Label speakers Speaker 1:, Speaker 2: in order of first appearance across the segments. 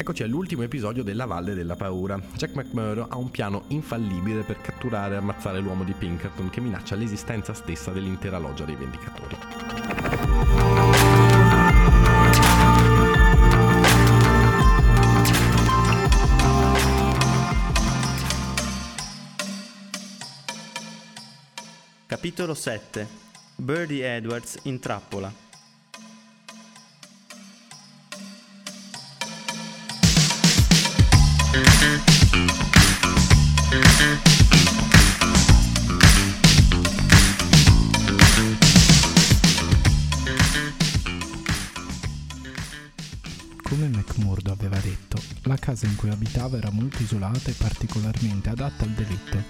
Speaker 1: Eccoci all'ultimo episodio della Valle della Paura. Jack McMurdo ha un piano infallibile per catturare e ammazzare l'uomo di Pinkerton che minaccia l'esistenza stessa dell'intera loggia dei Vendicatori.
Speaker 2: Capitolo 7 Birdie Edwards in trappola
Speaker 3: casa in cui abitava era molto isolata e particolarmente adatta al delitto.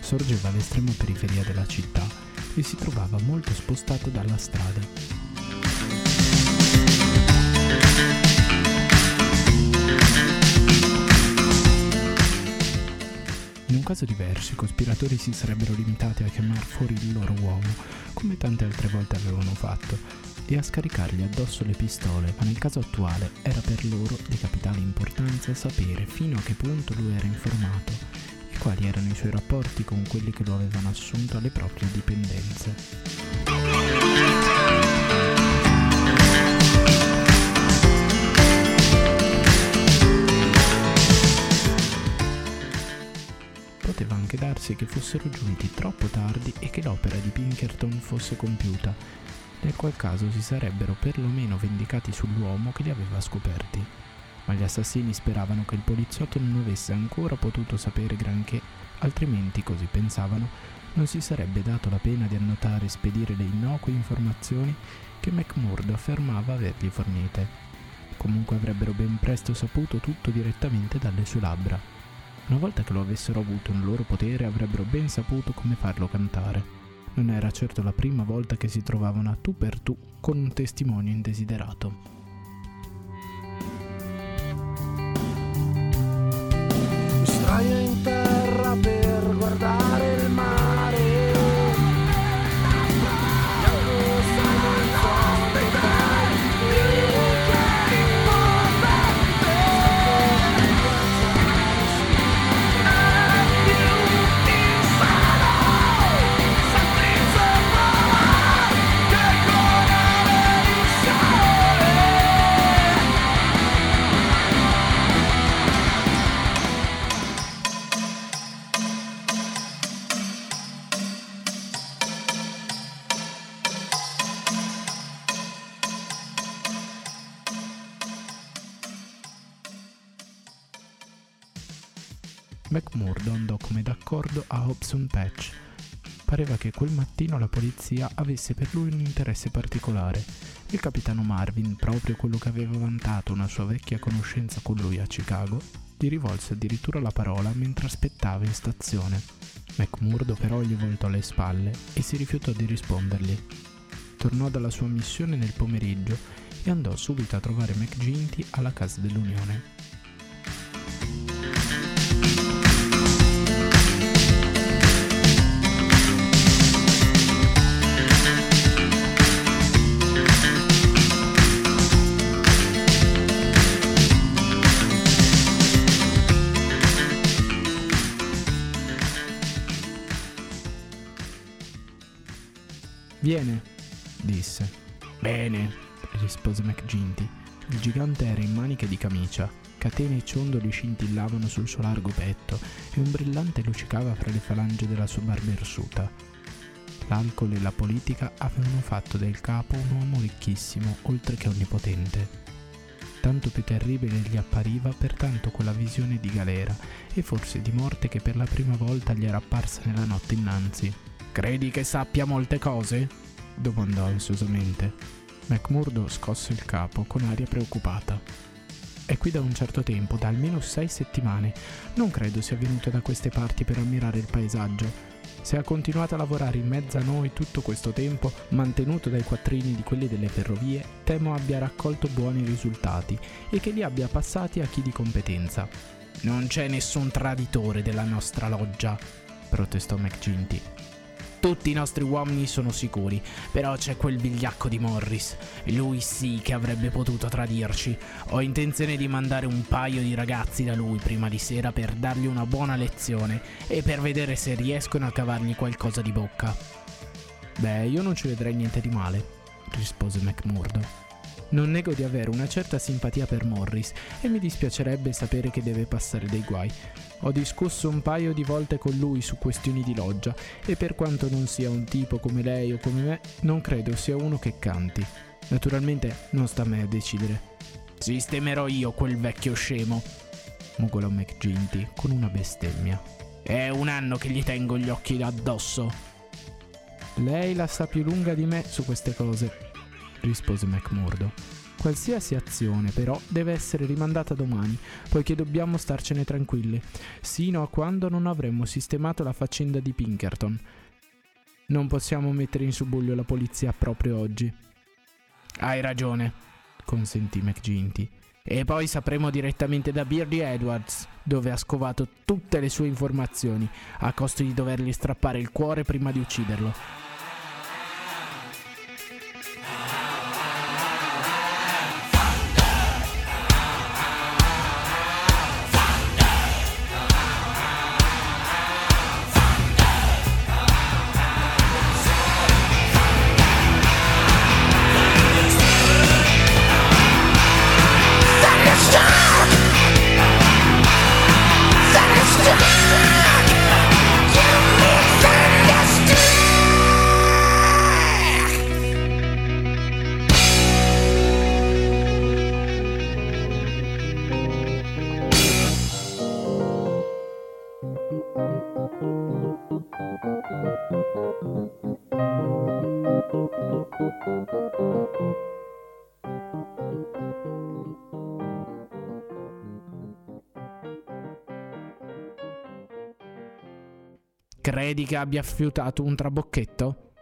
Speaker 3: Sorgeva all'estrema periferia della città e si trovava molto spostata dalla strada. In un caso diverso, i cospiratori si sarebbero limitati a chiamare fuori il loro uomo, come tante altre volte avevano fatto, e a scaricargli addosso le pistole, ma nel caso attuale era per loro di capitale importanza sapere fino a che punto lui era informato e quali erano i suoi rapporti con quelli che lo avevano assunto alle proprie dipendenze. poteva anche darsi che fossero giunti troppo tardi e che l'opera di Pinkerton fosse compiuta, nel qual caso si sarebbero perlomeno vendicati sull'uomo che li aveva scoperti. Ma gli assassini speravano che il poliziotto non avesse ancora potuto sapere granché, altrimenti, così pensavano, non si sarebbe dato la pena di annotare e spedire le innocue informazioni che McMurdo affermava avergli fornite. Comunque avrebbero ben presto saputo tutto direttamente dalle sue labbra. Una volta che lo avessero avuto in loro potere avrebbero ben saputo come farlo cantare. Non era certo la prima volta che si trovavano a tu per tu con un testimonio indesiderato. Patch. Pareva che quel mattino la polizia avesse per lui un interesse particolare. Il capitano Marvin, proprio quello che aveva vantato una sua vecchia conoscenza con lui a Chicago, gli rivolse addirittura la parola mentre aspettava in stazione. McMurdo però gli voltò le spalle e si rifiutò di rispondergli. Tornò dalla sua missione nel pomeriggio e andò subito a trovare McGinty alla casa dell'Unione. Viene, disse. Bene, rispose McGinty. Il gigante era in maniche di camicia, catene e ciondoli scintillavano sul suo largo petto e un brillante luccicava fra le falange della sua barba irsuta. L'alcol e la politica avevano fatto del capo un uomo ricchissimo, oltre che onnipotente. Tanto più terribile gli appariva pertanto quella visione di galera e forse di morte che per la prima volta gli era apparsa nella notte innanzi. Credi che sappia molte cose? Domandò ansiosamente. McMurdo scosse il capo con aria preoccupata. È qui da un certo tempo, da almeno sei settimane. Non credo sia venuto da queste parti per ammirare il paesaggio. Se ha continuato a lavorare in mezzo a noi tutto questo tempo, mantenuto dai quattrini di quelli delle ferrovie, temo abbia raccolto buoni risultati e che li abbia passati a chi di competenza. Non c'è nessun traditore della nostra loggia, protestò McGinty. Tutti i nostri uomini sono sicuri, però c'è quel vigliacco di Morris. Lui sì che avrebbe potuto tradirci. Ho intenzione di mandare un paio di ragazzi da lui prima di sera per dargli una buona lezione e per vedere se riescono a cavargli qualcosa di bocca. Beh, io non ci vedrei niente di male, rispose McMurdo. Non nego di avere una certa simpatia per Morris e mi dispiacerebbe sapere che deve passare dei guai. Ho discusso un paio di volte con lui su questioni di loggia e per quanto non sia un tipo come lei o come me, non credo sia uno che canti. Naturalmente non sta a me a decidere. Sistemerò io quel vecchio scemo, mugolò McGinty con una bestemmia. È un anno che gli tengo gli occhi addosso. Lei la sa più lunga di me su queste cose, rispose McMurdo. Qualsiasi azione, però, deve essere rimandata domani, poiché dobbiamo starcene tranquilli, sino a quando non avremo sistemato la faccenda di Pinkerton. Non possiamo mettere in subbuglio la polizia proprio oggi. Hai ragione, consentì McGinty. E poi sapremo direttamente da Beardy Edwards, dove ha scovato tutte le sue informazioni, a costo di dovergli strappare il cuore prima di ucciderlo. Credi che abbia fiutato un trabocchetto?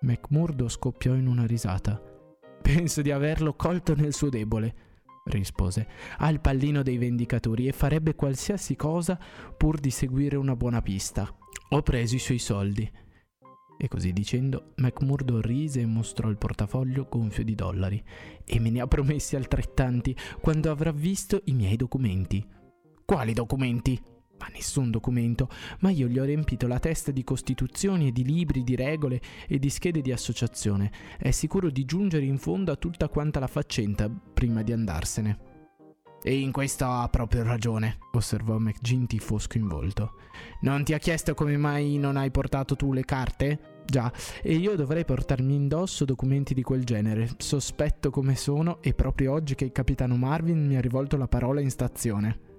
Speaker 3: McMurdo scoppiò in una risata. Penso di averlo colto nel suo debole, rispose. Ha il pallino dei vendicatori e farebbe qualsiasi cosa pur di seguire una buona pista. Ho preso i suoi soldi. E così dicendo, McMurdo rise e mostrò il portafoglio gonfio di dollari. E me ne ha promessi altrettanti quando avrà visto i miei documenti. Quali documenti? Ma nessun documento, ma io gli ho riempito la testa di costituzioni e di libri, di regole e di schede di associazione. È sicuro di giungere in fondo a tutta quanta la faccenda prima di andarsene. E in questo ha proprio ragione, osservò McGinty fosco in volto. Non ti ha chiesto come mai non hai portato tu le carte? Già, e io dovrei portarmi indosso documenti di quel genere, sospetto come sono, e proprio oggi che il capitano Marvin mi ha rivolto la parola in stazione.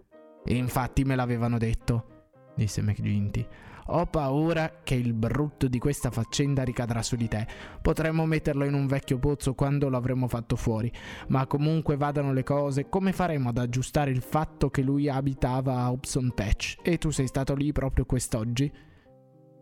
Speaker 3: Infatti me l'avevano detto, disse McGinty. Ho paura che il brutto di questa faccenda ricadrà su di te. Potremmo metterlo in un vecchio pozzo quando lo avremo fatto fuori, ma comunque vadano le cose, come faremo ad aggiustare il fatto che lui abitava a Hobson Patch e tu sei stato lì proprio quest'oggi?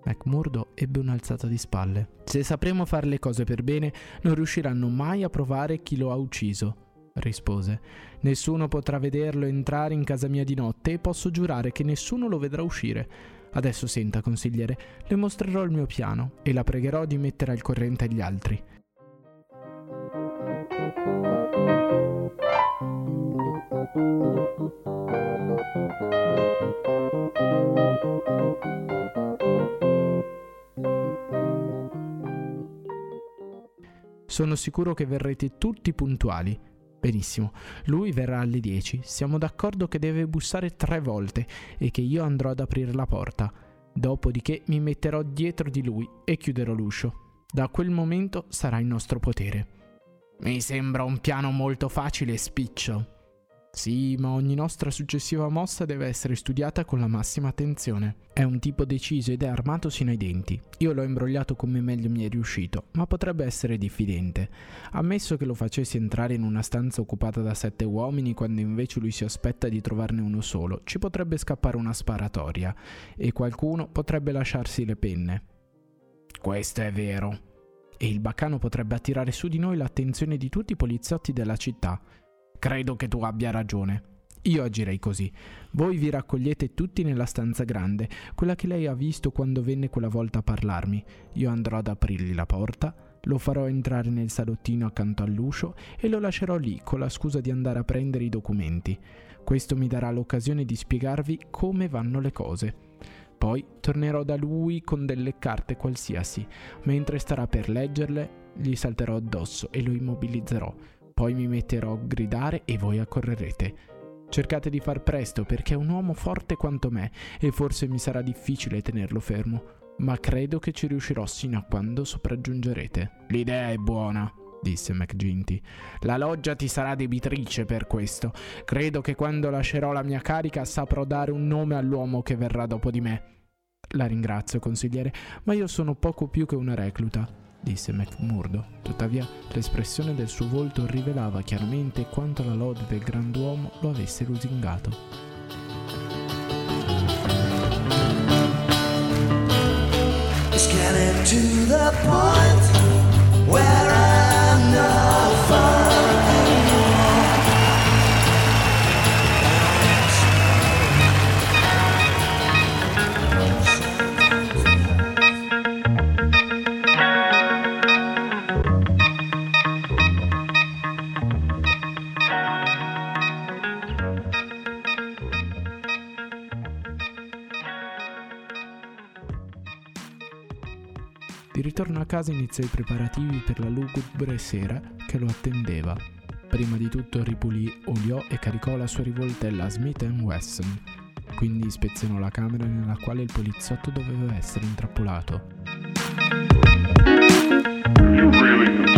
Speaker 3: McMurdo ebbe un'alzata di spalle. Se sapremo fare le cose per bene, non riusciranno mai a provare chi lo ha ucciso rispose. Nessuno potrà vederlo entrare in casa mia di notte e posso giurare che nessuno lo vedrà uscire. Adesso senta, consigliere, le mostrerò il mio piano e la pregherò di mettere al corrente gli altri. Sono sicuro che verrete tutti puntuali Benissimo, lui verrà alle 10. Siamo d'accordo che deve bussare tre volte e che io andrò ad aprire la porta. Dopodiché mi metterò dietro di lui e chiuderò l'uscio. Da quel momento sarà in nostro potere. Mi sembra un piano molto facile e spiccio. Sì, ma ogni nostra successiva mossa deve essere studiata con la massima attenzione. È un tipo deciso ed è armato sino ai denti. Io l'ho imbrogliato come meglio mi è riuscito, ma potrebbe essere diffidente. Ammesso che lo facessi entrare in una stanza occupata da sette uomini quando invece lui si aspetta di trovarne uno solo, ci potrebbe scappare una sparatoria e qualcuno potrebbe lasciarsi le penne. Questo è vero. E il baccano potrebbe attirare su di noi l'attenzione di tutti i poliziotti della città. Credo che tu abbia ragione. Io agirei così. Voi vi raccogliete tutti nella stanza grande, quella che lei ha visto quando venne quella volta a parlarmi. Io andrò ad aprirgli la porta, lo farò entrare nel salottino accanto all'uscio e lo lascerò lì con la scusa di andare a prendere i documenti. Questo mi darà l'occasione di spiegarvi come vanno le cose. Poi tornerò da lui con delle carte qualsiasi. Mentre starà per leggerle, gli salterò addosso e lo immobilizzerò. Poi mi metterò a gridare e voi accorrerete. Cercate di far presto perché è un uomo forte quanto me e forse mi sarà difficile tenerlo fermo, ma credo che ci riuscirò sino a quando sopraggiungerete. L'idea è buona, disse McGinty. La loggia ti sarà debitrice per questo. Credo che quando lascerò la mia carica saprò dare un nome all'uomo che verrà dopo di me. La ringrazio, consigliere, ma io sono poco più che una recluta disse McMurdo. Tuttavia, l'espressione del suo volto rivelava chiaramente quanto la lode del grand'uomo lo avesse lusingato.
Speaker 4: It's getting to the point
Speaker 3: casa iniziò i preparativi per la lugubre sera che lo attendeva. Prima di tutto ripulì, oliò e caricò la sua rivoltella Smith Wesson. Quindi ispezionò la camera nella quale il poliziotto doveva essere intrappolato.
Speaker 5: You really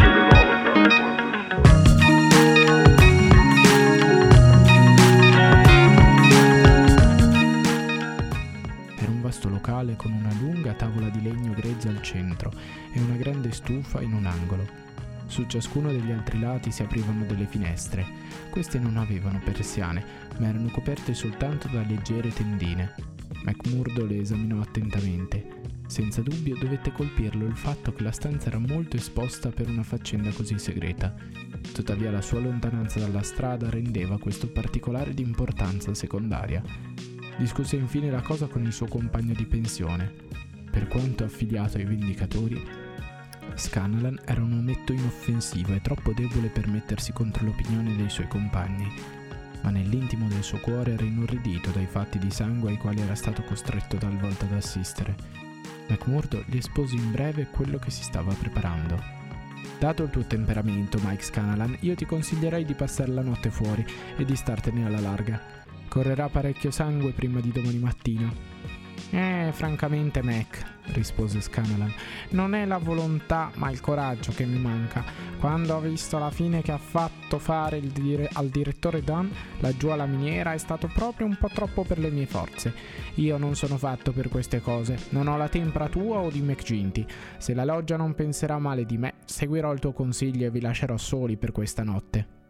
Speaker 3: locale con una lunga tavola di legno grezzo al centro e una grande stufa in un angolo. Su ciascuno degli altri lati si aprivano delle finestre. Queste non avevano persiane, ma erano coperte soltanto da leggere tendine. McMurdo le esaminò attentamente. Senza dubbio dovette colpirlo il fatto che la stanza era molto esposta per una faccenda così segreta. Tuttavia la sua lontananza dalla strada rendeva questo particolare di importanza secondaria. Discusse infine la cosa con il suo compagno di pensione. Per quanto affiliato ai Vendicatori, Scanlan era un ometto inoffensivo e troppo debole per mettersi contro l'opinione dei suoi compagni, ma nell'intimo del suo cuore era inorridito dai fatti di sangue ai quali era stato costretto talvolta ad assistere. McMurdo gli espose in breve quello che si stava preparando. Dato il tuo temperamento, Mike Scanalan, io ti consiglierei di passare la notte fuori e di startene alla larga. Correrà parecchio sangue prima di domani mattina. Eh, francamente, Mac, rispose Scanalan, non è la volontà, ma il coraggio che mi manca. Quando ho visto la fine che ha fatto fare dire- al direttore Dunn laggiù alla miniera è stato proprio un po' troppo per le mie forze. Io non sono fatto per queste cose, non ho la tempra tua o di McGinty. Se la loggia non penserà male di me, seguirò il tuo consiglio e vi lascerò soli per questa notte.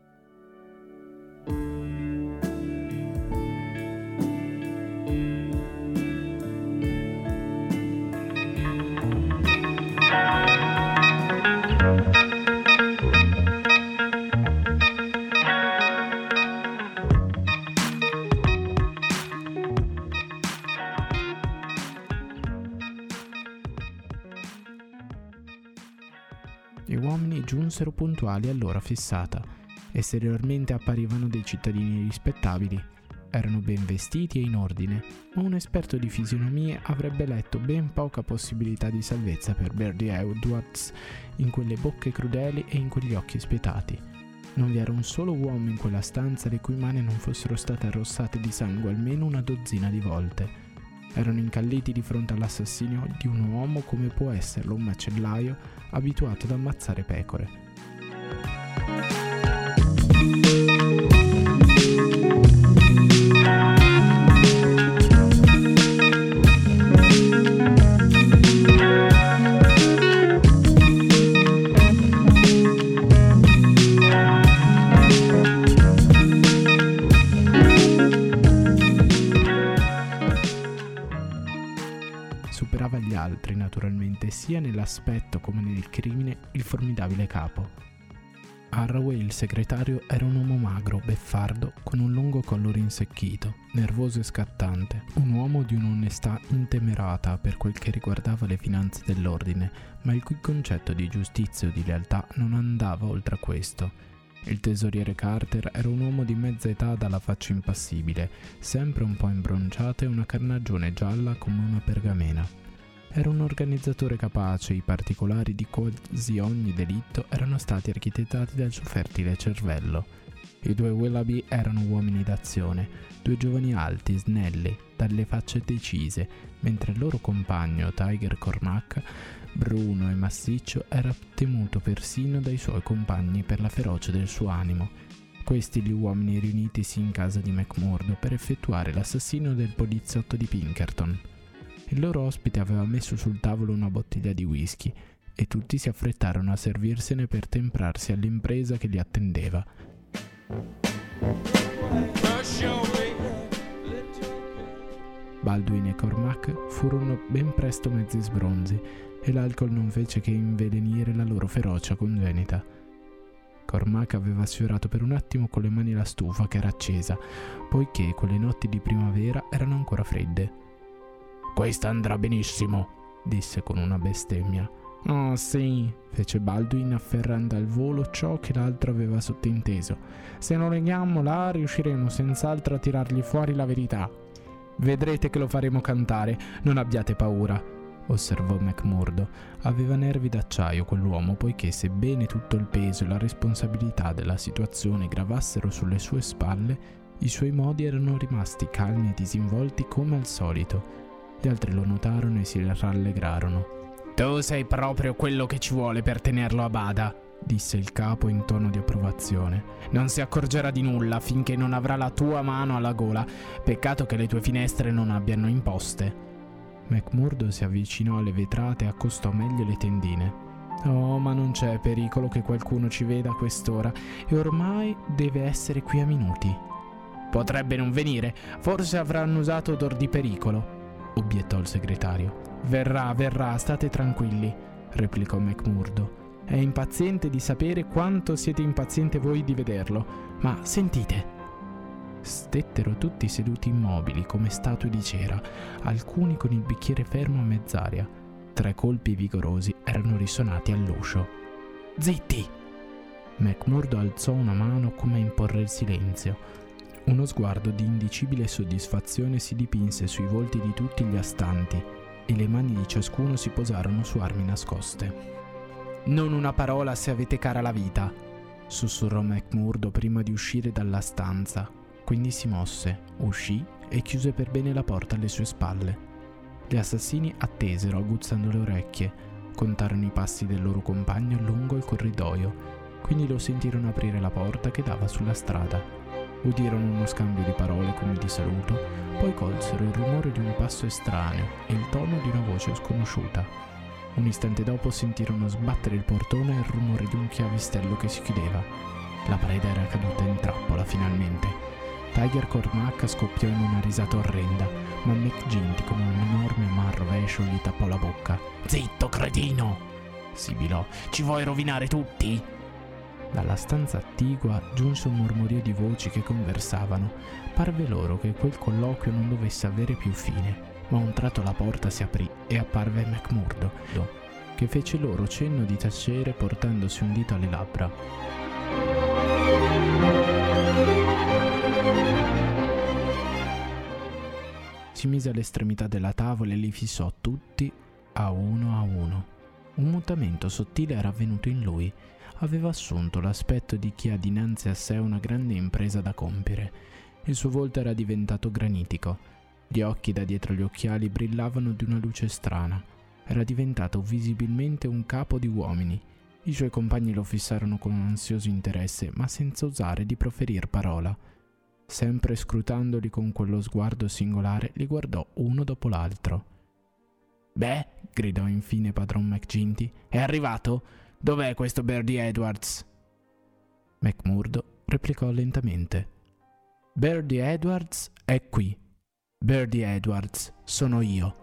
Speaker 3: Giunsero puntuali all'ora fissata. Esteriormente apparivano dei cittadini rispettabili. Erano ben vestiti e in ordine, ma un esperto di fisionomie avrebbe letto ben poca possibilità di salvezza per Birdie Edwards in quelle bocche crudeli e in quegli occhi spietati. Non vi era un solo uomo in quella stanza le cui mani non fossero state arrossate di sangue almeno una dozzina di volte. Erano incalliti di fronte all'assassinio di un uomo come può esserlo un macellaio abituato ad ammazzare pecore. Nell'aspetto come nel crimine, il formidabile capo. Arraway, il segretario, era un uomo magro, beffardo, con un lungo collo rinsecchito, nervoso e scattante. Un uomo di un'onestà intemerata per quel che riguardava le finanze dell'ordine, ma il cui concetto di giustizia o di lealtà non andava oltre a questo. Il tesoriere Carter era un uomo di mezza età dalla faccia impassibile, sempre un po' imbronciata e una carnagione gialla come una pergamena. Era un organizzatore capace, i particolari di quasi ogni delitto erano stati architettati dal suo fertile cervello. I due Willoughby erano uomini d'azione, due giovani alti, snelli, dalle facce decise, mentre il loro compagno, Tiger Cormac, bruno e massiccio, era temuto persino dai suoi compagni per la ferocia del suo animo. Questi gli uomini riunitisi in casa di McMurdo per effettuare l'assassinio del poliziotto di Pinkerton. Il loro ospite aveva messo sul tavolo una bottiglia di whisky e tutti si affrettarono a servirsene per temprarsi all'impresa che li attendeva. Baldwin e Cormac furono ben presto mezzi sbronzi e l'alcol non fece che invelenire la loro ferocia congenita. Cormac aveva sfiorato per un attimo con le mani la stufa che era accesa, poiché quelle notti di primavera erano ancora fredde. Questa andrà benissimo, disse con una bestemmia. Oh sì, fece Baldwin afferrando al volo ciò che l'altro aveva sottinteso. Se lo leghiamo là riusciremo senz'altro a tirargli fuori la verità. Vedrete che lo faremo cantare, non abbiate paura, osservò McMurdo. Aveva nervi d'acciaio quell'uomo, poiché sebbene tutto il peso e la responsabilità della situazione gravassero sulle sue spalle, i suoi modi erano rimasti calmi e disinvolti come al solito. Gli altri lo notarono e si rallegrarono. Tu sei proprio quello che ci vuole per tenerlo a bada, disse il capo in tono di approvazione. Non si accorgerà di nulla finché non avrà la tua mano alla gola. Peccato che le tue finestre non abbiano imposte. McMurdo si avvicinò alle vetrate e accostò meglio le tendine. Oh, ma non c'è pericolo che qualcuno ci veda a quest'ora e ormai deve essere qui a minuti. Potrebbe non venire, forse avranno usato odor di pericolo obiettò il segretario. Verrà, verrà, state tranquilli, replicò McMurdo. È impaziente di sapere quanto siete impaziente voi di vederlo. Ma sentite. Stettero tutti seduti immobili come statue di cera, alcuni con il bicchiere fermo a mezz'aria. Tre colpi vigorosi erano risonati all'uscio. Zitti! McMurdo alzò una mano come a imporre il silenzio. Uno sguardo di indicibile soddisfazione si dipinse sui volti di tutti gli astanti e le mani di ciascuno si posarono su armi nascoste. Non una parola se avete cara la vita, sussurrò McMurdo prima di uscire dalla stanza. Quindi si mosse, uscì e chiuse per bene la porta alle sue spalle. Gli assassini attesero aguzzando le orecchie, contarono i passi del loro compagno lungo il corridoio, quindi lo sentirono aprire la porta che dava sulla strada Udirono uno scambio di parole come di saluto, poi colsero il rumore di un passo estraneo e il tono di una voce sconosciuta. Un istante dopo sentirono sbattere il portone e il rumore di un chiavistello che si chiudeva. La preda era caduta in trappola finalmente. Tiger Cormac scoppiò in una risata orrenda, ma McGinty con un enorme mar rovescio gli tappò la bocca. Zitto, cretino! sibilò. Ci vuoi rovinare tutti? Dalla stanza attigua giunse un mormorio di voci che conversavano. Parve loro che quel colloquio non dovesse avere più fine, ma a un tratto la porta si aprì e apparve McMurdo, che fece loro cenno di tacere portandosi un dito alle labbra. Si mise all'estremità della tavola e li fissò tutti a uno a uno. Un mutamento sottile era avvenuto in lui aveva assunto l'aspetto di chi ha dinanzi a sé una grande impresa da compiere. Il suo volto era diventato granitico. Gli occhi da dietro gli occhiali brillavano di una luce strana. Era diventato visibilmente un capo di uomini. I suoi compagni lo fissarono con un ansioso interesse, ma senza osare di proferir parola. Sempre scrutandoli con quello sguardo singolare, li guardò uno dopo l'altro. Beh, gridò infine padron McGinty, è arrivato? Dov'è questo Birdie Edwards? McMurdo replicò lentamente. Birdie Edwards è qui. Birdie Edwards sono io.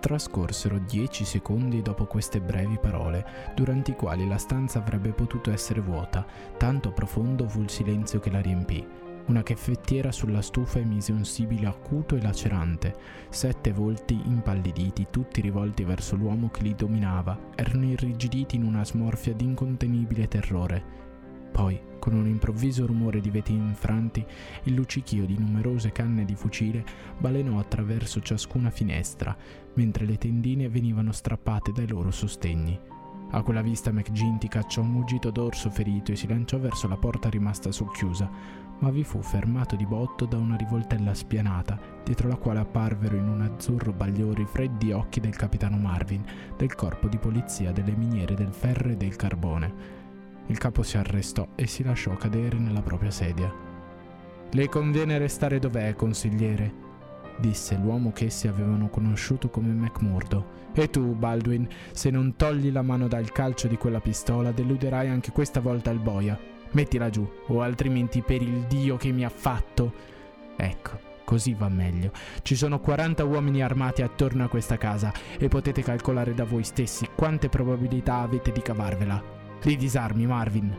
Speaker 3: Trascorsero dieci secondi dopo queste brevi parole, durante i quali la stanza avrebbe potuto essere vuota, tanto profondo fu il silenzio che la riempì. Una caffettiera sulla stufa emise un sibilo acuto e lacerante. Sette volti impalliditi, tutti rivolti verso l'uomo che li dominava, erano irrigiditi in una smorfia di incontenibile terrore. Poi, con un improvviso rumore di veti infranti, il luccichio di numerose canne di fucile balenò attraverso ciascuna finestra, mentre le tendine venivano strappate dai loro sostegni. A quella vista McGinty cacciò un muggito d'orso ferito e si lanciò verso la porta rimasta socchiusa, ma vi fu fermato di botto da una rivoltella spianata, dietro la quale apparvero in un azzurro bagliore i freddi occhi del capitano Marvin, del corpo di polizia delle miniere del ferro e del carbone. Il capo si arrestò e si lasciò cadere nella propria sedia. Le conviene restare dov'è, consigliere, disse l'uomo che essi avevano conosciuto come McMurdo. E tu, Baldwin, se non togli la mano dal calcio di quella pistola, deluderai anche questa volta il boia. Mettila giù, o altrimenti per il Dio che mi ha fatto. Ecco, così va meglio. Ci sono 40 uomini armati attorno a questa casa e potete calcolare da voi stessi quante probabilità avete di cavarvela. Li disarmi, Marvin.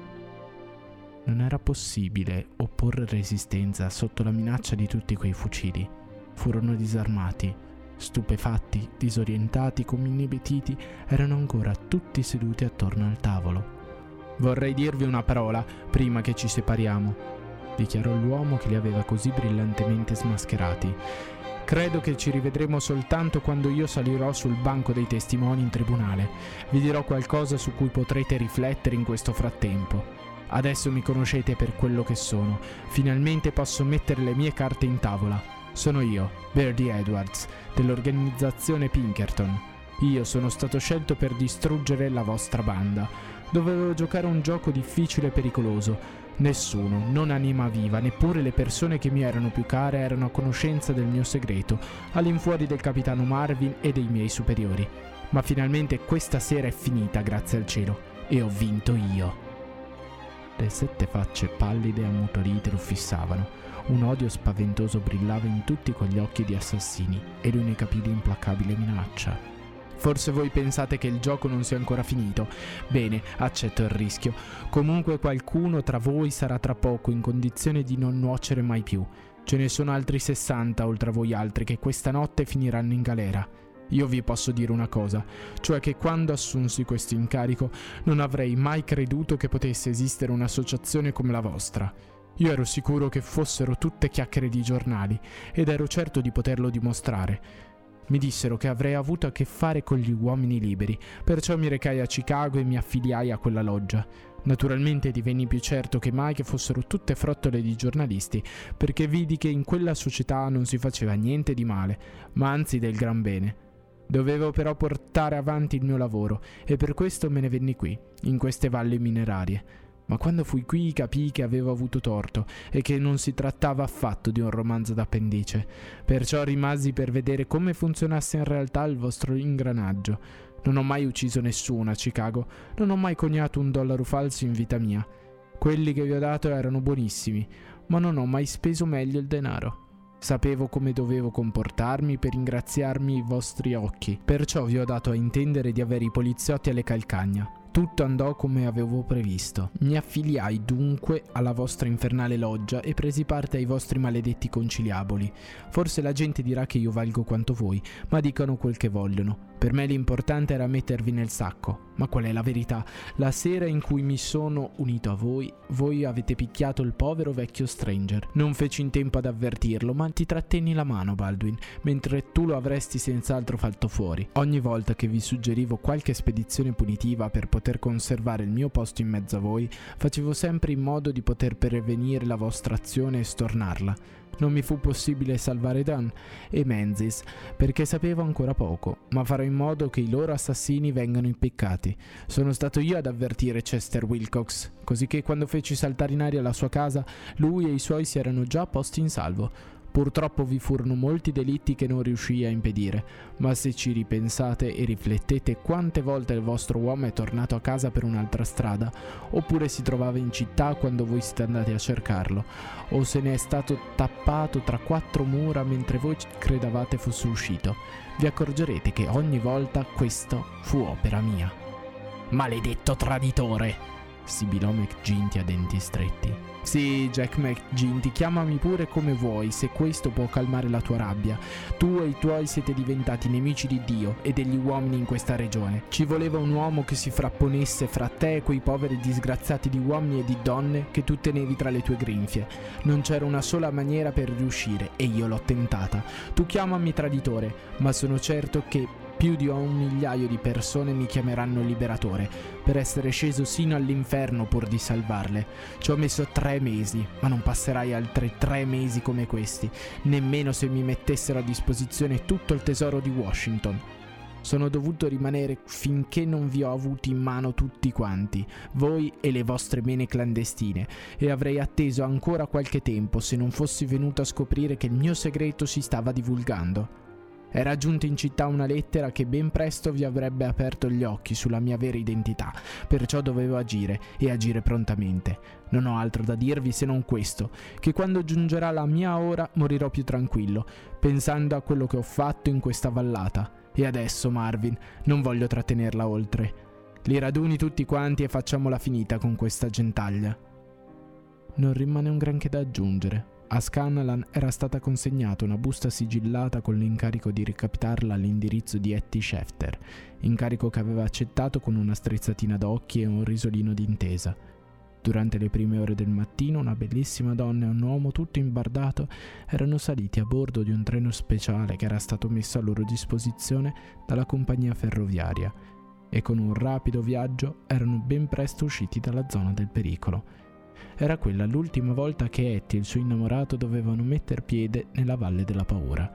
Speaker 3: Non era possibile opporre resistenza sotto la minaccia di tutti quei fucili. Furono disarmati. Stupefatti, disorientati, come inebetiti, erano ancora tutti seduti attorno al tavolo. Vorrei dirvi una parola prima che ci separiamo, dichiarò l'uomo che li aveva così brillantemente smascherati. Credo che ci rivedremo soltanto quando io salirò sul banco dei testimoni in tribunale. Vi dirò qualcosa su cui potrete riflettere in questo frattempo. Adesso mi conoscete per quello che sono. Finalmente posso mettere le mie carte in tavola. Sono io, Birdie Edwards, dell'organizzazione Pinkerton. Io sono stato scelto per distruggere la vostra banda. Dovevo giocare un gioco difficile e pericoloso. Nessuno, non anima viva, neppure le persone che mi erano più care erano a conoscenza del mio segreto, all'infuori del capitano Marvin e dei miei superiori. Ma finalmente questa sera è finita, grazie al cielo, e ho vinto io. Le sette facce pallide e ammutolite lo fissavano. Un odio spaventoso brillava in tutti quegli occhi di assassini e lui ne capì l'implacabile minaccia. Forse voi pensate che il gioco non sia ancora finito. Bene, accetto il rischio. Comunque qualcuno tra voi sarà tra poco in condizione di non nuocere mai più. Ce ne sono altri 60 oltre a voi altri che questa notte finiranno in galera. Io vi posso dire una cosa, cioè che quando assunsi questo incarico non avrei mai creduto che potesse esistere un'associazione come la vostra. Io ero sicuro che fossero tutte chiacchiere di giornali ed ero certo di poterlo dimostrare. Mi dissero che avrei avuto a che fare con gli uomini liberi, perciò mi recai a Chicago e mi affiliai a quella loggia. Naturalmente divenni più certo che mai che fossero tutte frottole di giornalisti, perché vidi che in quella società non si faceva niente di male, ma anzi del gran bene. Dovevo però portare avanti il mio lavoro e per questo me ne venni qui, in queste valli minerarie. Ma quando fui qui capii che avevo avuto torto e che non si trattava affatto di un romanzo d'appendice. Perciò rimasi per vedere come funzionasse in realtà il vostro ingranaggio. Non ho mai ucciso nessuno a Chicago, non ho mai coniato un dollaro falso in vita mia. Quelli che vi ho dato erano buonissimi, ma non ho mai speso meglio il denaro. Sapevo come dovevo comportarmi per ingraziarmi i vostri occhi, perciò vi ho dato a intendere di avere i poliziotti alle calcagna. Tutto andò come avevo previsto. Mi affiliai dunque alla vostra infernale loggia e presi parte ai vostri maledetti conciliaboli. Forse la gente dirà che io valgo quanto voi, ma dicano quel che vogliono. Per me l'importante era mettervi nel sacco. Ma qual è la verità? La sera in cui mi sono unito a voi, voi avete picchiato il povero vecchio stranger. Non feci in tempo ad avvertirlo, ma ti trattenni la mano, Baldwin, mentre tu lo avresti senz'altro fatto fuori. Ogni volta che vi suggerivo qualche spedizione punitiva per poter conservare il mio posto in mezzo a voi, facevo sempre in modo di poter prevenire la vostra azione e stornarla. Non mi fu possibile salvare Dan e Menzies perché sapevo ancora poco, ma farò in modo che i loro assassini vengano impiccati. Sono stato io ad avvertire Chester Wilcox, così che quando feci saltare in aria la sua casa, lui e i suoi si erano già posti in salvo. Purtroppo vi furono molti delitti che non riuscii a impedire, ma se ci ripensate e riflettete quante volte il vostro uomo è tornato a casa per un'altra strada, oppure si trovava in città quando voi siete andati a cercarlo, o se ne è stato tappato tra quattro mura mentre voi credevate fosse uscito, vi accorgerete che ogni volta questo fu opera mia. Maledetto traditore! sibilò McGinty a denti stretti. Sì, Jack McGinty, chiamami pure come vuoi, se questo può calmare la tua rabbia. Tu e i tuoi siete diventati nemici di Dio e degli uomini in questa regione. Ci voleva un uomo che si frapponesse fra te e quei poveri disgraziati di uomini e di donne che tu tenevi tra le tue grinfie. Non c'era una sola maniera per riuscire e io l'ho tentata. Tu chiamami traditore, ma sono certo che più di un migliaio di persone mi chiameranno liberatore per essere sceso sino all'inferno pur di salvarle. Ci ho messo tre mesi, ma non passerai altri tre mesi come questi, nemmeno se mi mettessero a disposizione tutto il tesoro di Washington. Sono dovuto rimanere finché non vi ho avuti in mano tutti quanti, voi e le vostre mene clandestine, e avrei atteso ancora qualche tempo se non fossi venuto a scoprire che il mio segreto si stava divulgando. Era giunta in città una lettera che ben presto vi avrebbe aperto gli occhi sulla mia vera identità, perciò dovevo agire e agire prontamente. Non ho altro da dirvi se non questo, che quando giungerà la mia ora morirò più tranquillo, pensando a quello che ho fatto in questa vallata. E adesso, Marvin, non voglio trattenerla oltre. Li raduni tutti quanti e facciamola finita con questa gentaglia. Non rimane un granché da aggiungere. A Scanlan era stata consegnata una busta sigillata con l'incarico di recapitarla all'indirizzo di Etty Schefter, incarico che aveva accettato con una strizzatina d'occhi e un risolino d'intesa. Durante le prime ore del mattino una bellissima donna e un uomo tutto imbardato erano saliti a bordo di un treno speciale che era stato messo a loro disposizione dalla compagnia ferroviaria e con un rapido viaggio erano ben presto usciti dalla zona del pericolo. Era quella l'ultima volta che Etty e il suo innamorato dovevano metter piede nella Valle della Paura.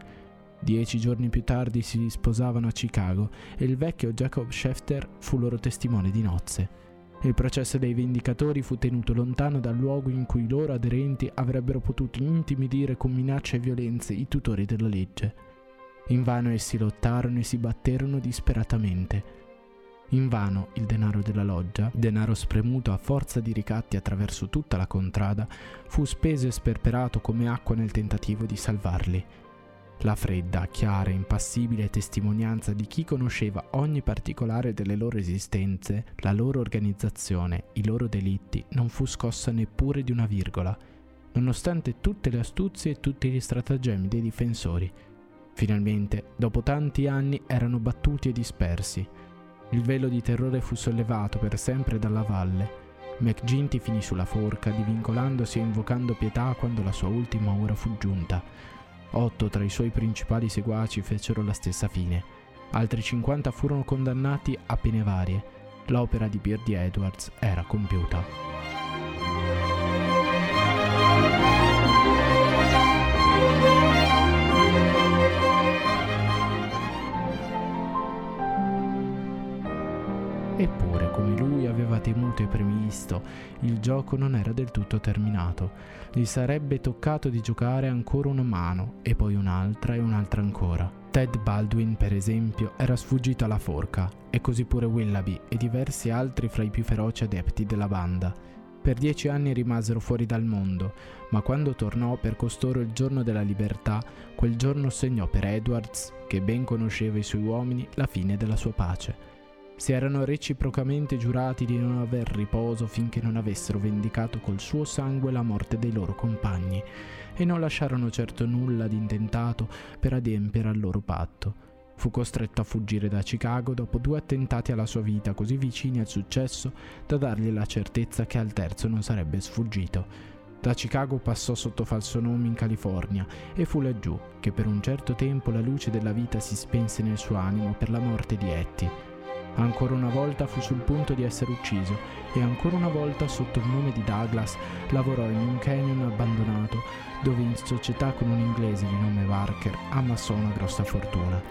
Speaker 3: Dieci giorni più tardi si sposavano a Chicago e il vecchio Jacob Schefter fu loro testimone di nozze. Il processo dei vendicatori fu tenuto lontano dal luogo in cui i loro aderenti avrebbero potuto intimidire con minacce e violenze i tutori della legge. Invano essi lottarono e si batterono disperatamente. Invano il denaro della loggia, denaro spremuto a forza di ricatti attraverso tutta la contrada, fu speso e sperperato come acqua nel tentativo di salvarli. La fredda, chiara impassibile testimonianza di chi conosceva ogni particolare delle loro esistenze, la loro organizzazione, i loro delitti, non fu scossa neppure di una virgola, nonostante tutte le astuzie e tutti gli stratagemmi dei difensori. Finalmente, dopo tanti anni, erano battuti e dispersi. Il velo di terrore fu sollevato per sempre dalla valle. McGinty finì sulla forca, divincolandosi e invocando pietà quando la sua ultima ora fu giunta. Otto tra i suoi principali seguaci fecero la stessa fine. Altri 50 furono condannati a pene varie. L'opera di Beardy Edwards era compiuta. Eppure, come lui aveva temuto e previsto, il gioco non era del tutto terminato. Gli sarebbe toccato di giocare ancora una mano, e poi un'altra e un'altra ancora. Ted Baldwin, per esempio, era sfuggito alla forca, e così pure Willoughby e diversi altri fra i più feroci adepti della banda. Per dieci anni rimasero fuori dal mondo, ma quando tornò per costoro il giorno della libertà, quel giorno segnò per Edwards, che ben conosceva i suoi uomini, la fine della sua pace. Si erano reciprocamente giurati di non aver riposo finché non avessero vendicato col suo sangue la morte dei loro compagni, e non lasciarono certo nulla di intentato per adempiere al loro patto. Fu costretto a fuggire da Chicago dopo due attentati alla sua vita così vicini al successo da dargli la certezza che al terzo non sarebbe sfuggito. Da Chicago passò sotto falso nome in California e fu laggiù che per un certo tempo la luce della vita si spense nel suo animo per la morte di Etty. Ancora una volta fu sul punto di essere ucciso e ancora una volta sotto il nome di Douglas lavorò in un canyon abbandonato dove in società con un inglese di nome Barker ammassò una grossa fortuna.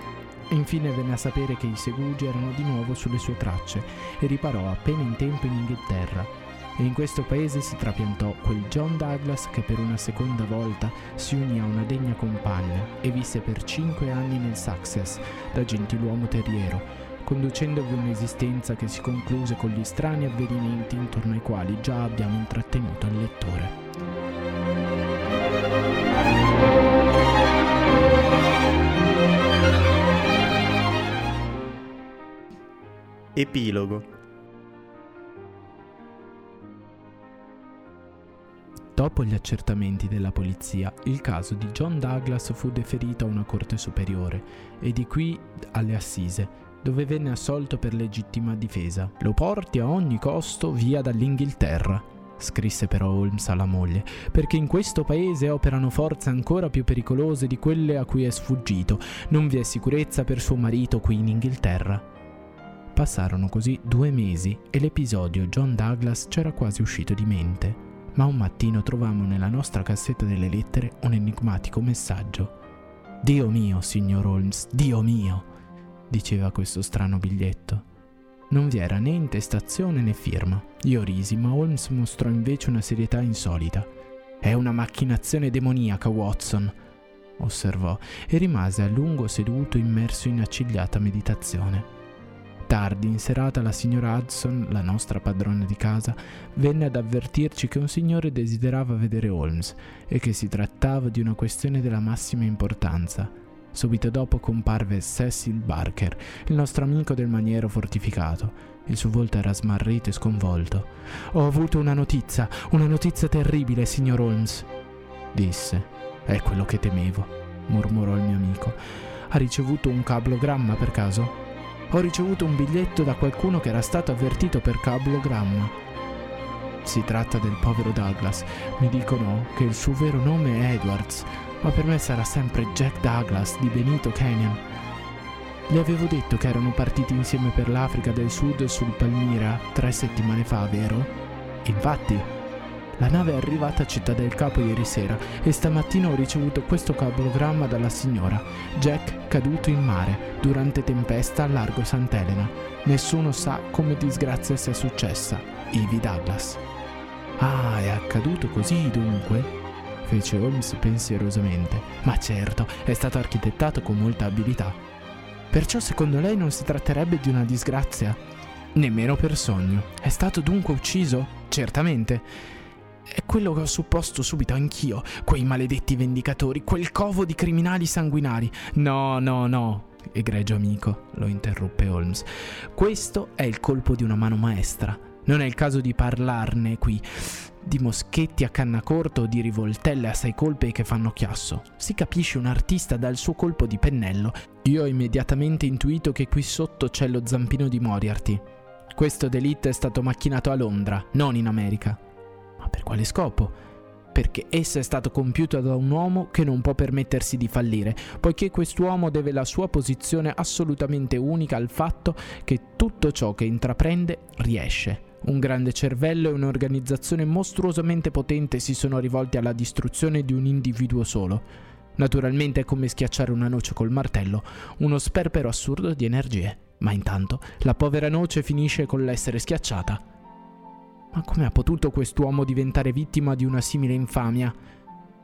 Speaker 3: Infine venne a sapere che i segugi erano di nuovo sulle sue tracce e riparò appena in tempo in Inghilterra. e in questo paese si trapiantò quel John Douglas che per una seconda volta si unì a una degna compagna e visse per cinque anni nel Success da gentiluomo terriero, conducendovi un'esistenza che si concluse con gli strani avvenimenti intorno ai quali già abbiamo intrattenuto il lettore.
Speaker 2: Epilogo.
Speaker 3: Dopo gli accertamenti della polizia, il caso di John Douglas fu deferito a una corte superiore e di qui alle assise, dove venne assolto per legittima difesa. Lo porti a ogni costo via dall'Inghilterra, scrisse però Holmes alla moglie, perché in questo paese operano forze ancora più pericolose di quelle a cui è sfuggito. Non vi è sicurezza per suo marito qui in Inghilterra. Passarono così due mesi e l'episodio John Douglas c'era quasi uscito di mente ma un mattino trovammo nella nostra cassetta delle lettere un enigmatico messaggio. Dio mio, signor Holmes, Dio mio, diceva questo strano biglietto. Non vi era né intestazione né firma. Io risi, ma Holmes mostrò invece una serietà insolita. È una macchinazione demoniaca, Watson, osservò, e rimase a lungo seduto immerso in accigliata meditazione. Tardi in serata la signora Hudson, la nostra padrona di casa, venne ad avvertirci che un signore desiderava vedere Holmes e che si trattava di una questione della massima importanza. Subito dopo comparve Cecil Barker, il nostro amico del maniero fortificato. Il suo volto era smarrito e sconvolto. Ho avuto una notizia, una notizia terribile, signor Holmes, disse. È quello che temevo, mormorò il mio amico. Ha ricevuto un cablogramma per caso? Ho ricevuto un biglietto da qualcuno che era stato avvertito per cablogramma. Si tratta del povero Douglas. Mi dicono che il suo vero nome è Edwards, ma per me sarà sempre Jack Douglas di Benito Canyon. Le avevo detto che erano partiti insieme per l'Africa del Sud sul Palmira tre settimane fa, vero? Infatti, la nave è arrivata a Città del Capo ieri sera e stamattina ho ricevuto questo cablogramma dalla signora. Jack caduto in mare durante tempesta al largo Sant'Elena. Nessuno sa come disgrazia sia successa. Ivy Douglas. Ah, è accaduto così dunque? Fece Holmes pensierosamente. Ma certo, è stato architettato con molta abilità. Perciò secondo lei non si tratterebbe di una disgrazia? Nemmeno per sogno. È stato dunque ucciso? Certamente. È quello che ho supposto subito anch'io, quei maledetti vendicatori, quel covo di criminali sanguinari. No, no, no, egregio amico, lo interruppe Holmes. Questo è il colpo di una mano maestra. Non è il caso di parlarne qui di moschetti a canna corta o di rivoltelle a sei colpi che fanno chiasso. Si capisce un artista dal suo colpo di pennello. Io ho immediatamente intuito che qui sotto c'è lo zampino di Moriarty. Questo delitto è stato macchinato a Londra, non in America. Ma per quale scopo? Perché esso è stato compiuto da un uomo che non può permettersi di fallire, poiché quest'uomo deve la sua posizione assolutamente unica al fatto che tutto ciò che intraprende riesce. Un grande cervello e un'organizzazione mostruosamente potente si sono rivolti alla distruzione di un individuo solo. Naturalmente è come schiacciare una noce col martello, uno sperpero assurdo di energie. Ma intanto la povera noce finisce con l'essere schiacciata. Ma come ha potuto quest'uomo diventare vittima di una simile infamia?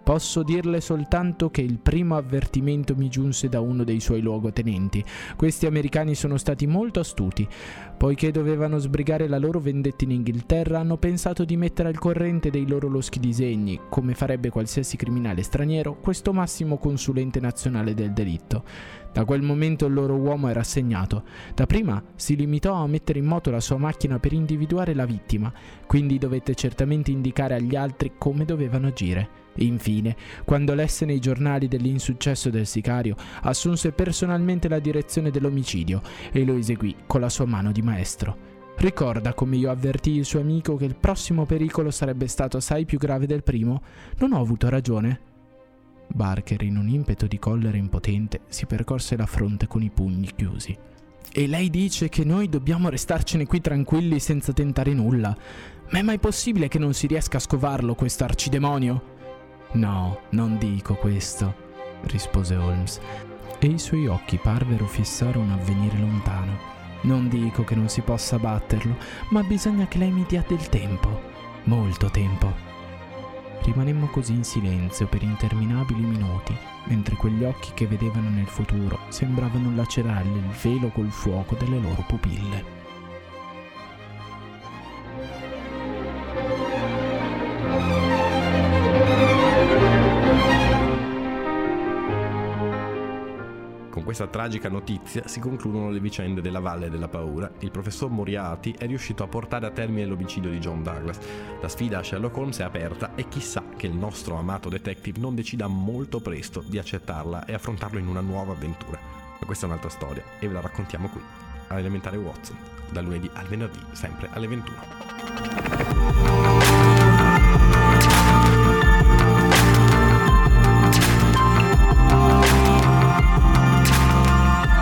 Speaker 3: Posso dirle soltanto che il primo avvertimento mi giunse da uno dei suoi luogotenenti. Questi americani sono stati molto astuti. Poiché dovevano sbrigare la loro vendetta in Inghilterra, hanno pensato di mettere al corrente dei loro loschi disegni, come farebbe qualsiasi criminale straniero, questo massimo consulente nazionale del delitto. Da quel momento il loro uomo era assegnato. Dapprima si limitò a mettere in moto la sua macchina per individuare la vittima, quindi dovette certamente indicare agli altri come dovevano agire. Infine, quando lesse nei giornali dell'insuccesso del sicario, assunse personalmente la direzione dell'omicidio e lo eseguì con la sua mano di maestro. Ricorda come io avvertii il suo amico che il prossimo pericolo sarebbe stato assai più grave del primo? Non ho avuto ragione? Barker, in un impeto di collera impotente, si percorse la fronte con i pugni chiusi. E lei dice che noi dobbiamo restarcene qui tranquilli senza tentare nulla. Ma è mai possibile che non si riesca a scovarlo questo arcidemonio? No, non dico questo, rispose Holmes, e i suoi occhi parvero fissare un avvenire lontano. Non dico che non si possa batterlo, ma bisogna che lei mi dia del tempo. Molto tempo. Rimanemmo così in silenzio per interminabili minuti, mentre quegli occhi che vedevano nel futuro sembravano lacerare il velo col fuoco delle loro pupille.
Speaker 1: Questa tragica notizia si concludono le vicende della Valle della Paura. Il professor Moriarty è riuscito a portare a termine l'omicidio di John Douglas. La sfida a Sherlock Holmes è aperta e chissà che il nostro amato detective non decida molto presto di accettarla e affrontarlo in una nuova avventura. Ma questa è un'altra storia e ve la raccontiamo qui, a Watson, dal lunedì al venerdì, sempre alle 21.